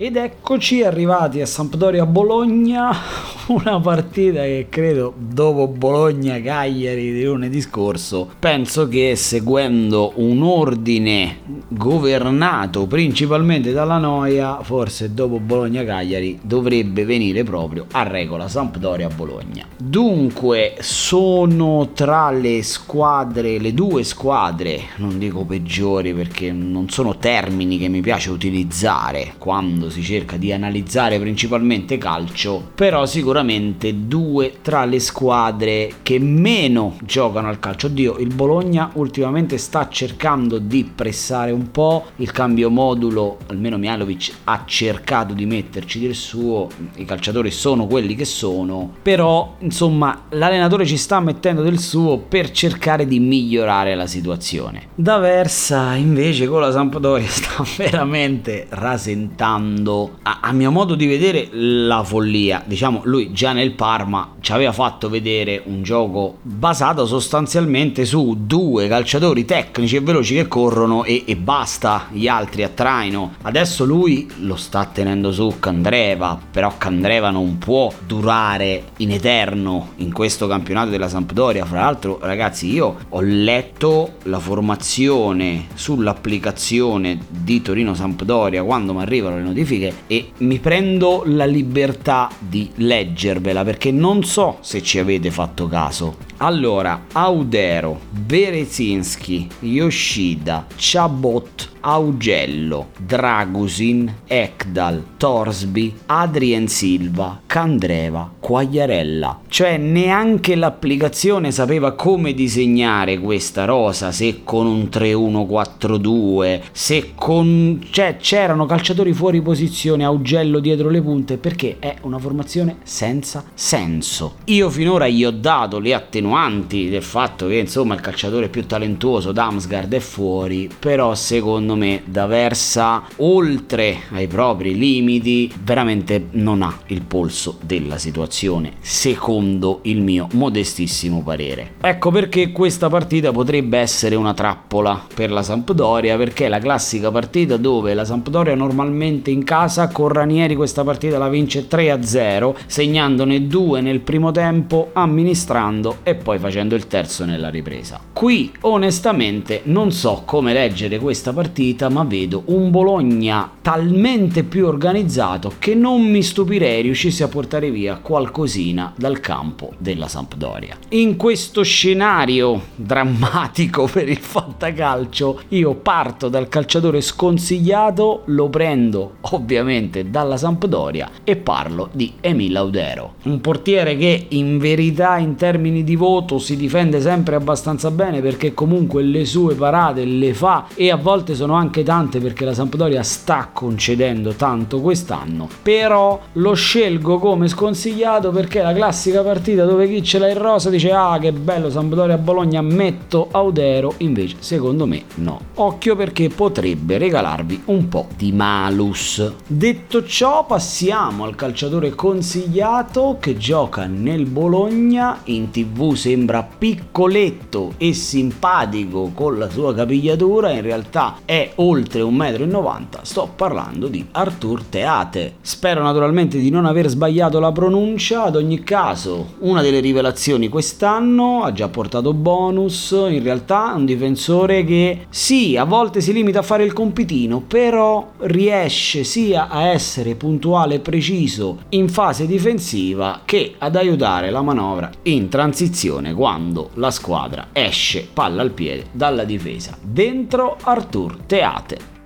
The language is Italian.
Ed eccoci arrivati a Sampdoria-Bologna, una partita che credo dopo Bologna-Cagliari di lunedì scorso, penso che seguendo un ordine governato principalmente dalla noia, forse dopo Bologna-Cagliari dovrebbe venire proprio a regola Sampdoria-Bologna. Dunque sono tra le squadre, le due squadre, non dico peggiori perché non sono termini che mi piace utilizzare quando si cerca di analizzare principalmente calcio, però sicuramente due tra le squadre che meno giocano al calcio. Oddio, il Bologna ultimamente sta cercando di pressare un po', il cambio modulo, almeno Mialovic ha cercato di metterci del suo, i calciatori sono quelli che sono, però insomma l'allenatore ci sta mettendo del suo per cercare di migliorare la situazione. D'Aversa invece con la Sampdoria sta veramente rasentando mostrando, a, a, mio modo di vedere, la follia. Diciamo, lui già nel Parma ci aveva fatto vedere un gioco basato sostanzialmente su due calciatori tecnici e veloci che corrono e, e basta, gli altri a traino. Adesso lui lo sta tenendo su Candreva, però Candreva non può durare in eterno in questo campionato della Sampdoria. Fra l'altro, ragazzi, io ho letto la formazione sull'applicazione di Torino Sampdoria quando mi arrivano le notifiche notifiche e mi prendo la libertà di leggervela perché non so se ci avete fatto caso. Allora, Audero, Berezinski, Yoshida, Chabot, Augello, Dragusin, Ekdal, Torsby, Adrien Silva, Candreva, Quagliarella. Cioè neanche l'applicazione sapeva come disegnare questa rosa, se con un 3-1-4-2, se con... cioè c'erano calciatori fuori posizione, Augello dietro le punte, perché è una formazione senza senso. Io finora gli ho dato le attenuanti del fatto che insomma il calciatore più talentuoso, Damsgaard, è fuori, però secondo me D'Aversa oltre ai propri limiti veramente non ha il polso della situazione secondo il mio modestissimo parere. Ecco perché questa partita potrebbe essere una trappola per la Sampdoria perché è la classica partita dove la Sampdoria normalmente in casa con Ranieri questa partita la vince 3-0 segnandone due nel primo tempo amministrando e poi facendo il terzo nella ripresa qui onestamente non so come leggere questa partita ma vedo un Bologna talmente più organizzato che non mi stupirei riuscisse a portare via qualcosina dal campo della Sampdoria. In questo scenario drammatico per il fantacalcio, io parto dal calciatore sconsigliato, lo prendo ovviamente dalla Sampdoria e parlo di Emil Laudero, un portiere che in verità in termini di voto si difende sempre abbastanza bene perché comunque le sue parate le fa e a volte sono anche tante perché la Sampdoria sta concedendo tanto quest'anno, però lo scelgo come sconsigliato perché è la classica partita dove chi ce l'ha in rosa dice ah che bello Sampdoria Bologna metto Audero, invece secondo me no. Occhio perché potrebbe regalarvi un po' di malus. Detto ciò passiamo al calciatore consigliato che gioca nel Bologna, in tv sembra piccoletto e simpatico con la sua capigliatura, in realtà è oltre 1,90 m, sto parlando di Artur Teate. Spero naturalmente di non aver sbagliato la pronuncia, ad ogni caso una delle rivelazioni quest'anno, ha già portato bonus, in realtà un difensore che sì, a volte si limita a fare il compitino, però riesce sia a essere puntuale e preciso in fase difensiva che ad aiutare la manovra in transizione quando la squadra esce palla al piede dalla difesa. Dentro Artur Teate.